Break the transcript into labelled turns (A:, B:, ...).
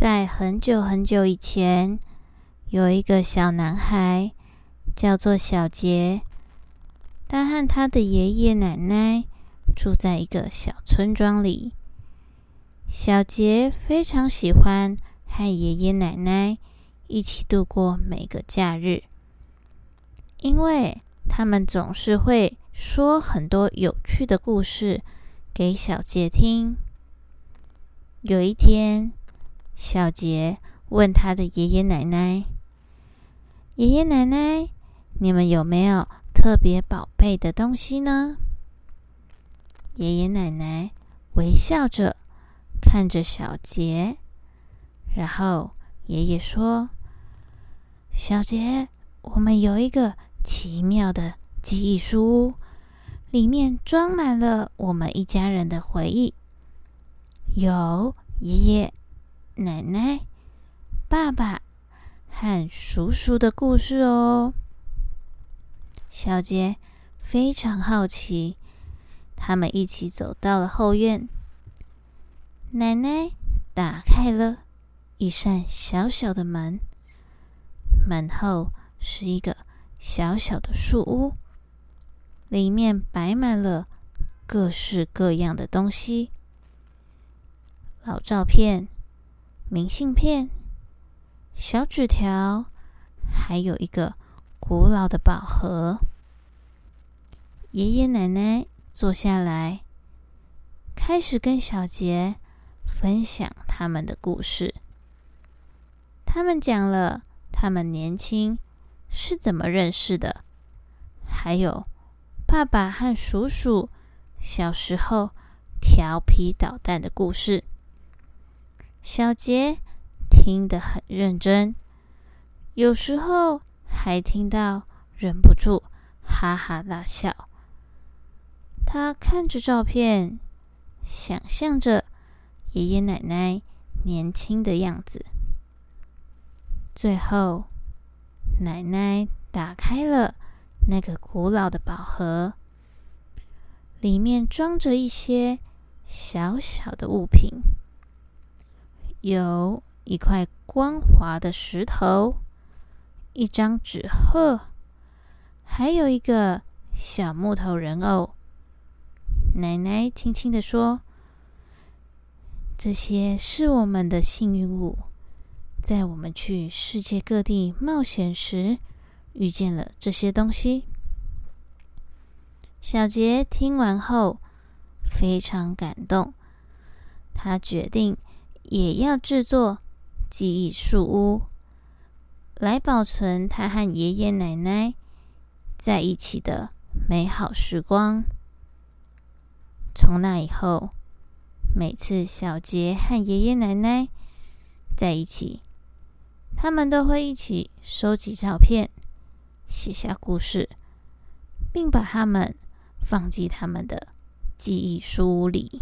A: 在很久很久以前，有一个小男孩，叫做小杰。他和他的爷爷奶奶住在一个小村庄里。小杰非常喜欢和爷爷奶奶一起度过每个假日，因为他们总是会说很多有趣的故事给小杰听。有一天，小杰问他的爷爷奶奶：“爷爷奶奶，你们有没有特别宝贝的东西呢？”爷爷奶奶微笑着看着小杰，然后爷爷说：“小杰，我们有一个奇妙的记忆书屋，里面装满了我们一家人的回忆。”有爷爷、奶奶、爸爸和叔叔的故事哦。小杰非常好奇，他们一起走到了后院。奶奶打开了一扇小小的门，门后是一个小小的树屋，里面摆满了各式各样的东西。老照片、明信片、小纸条，还有一个古老的宝盒。爷爷奶奶坐下来，开始跟小杰分享他们的故事。他们讲了他们年轻是怎么认识的，还有爸爸和叔叔小时候调皮捣蛋的故事。小杰听得很认真，有时候还听到忍不住哈哈大笑。他看着照片，想象着爷爷奶奶年轻的样子。最后，奶奶打开了那个古老的宝盒，里面装着一些小小的物品。有一块光滑的石头，一张纸鹤，还有一个小木头人偶。奶奶轻轻的说：“这些是我们的幸运物，在我们去世界各地冒险时遇见了这些东西。”小杰听完后非常感动，他决定。也要制作记忆树屋，来保存他和爷爷奶奶在一起的美好时光。从那以后，每次小杰和爷爷奶奶在一起，他们都会一起收集照片，写下故事，并把它们放进他们的记忆书里。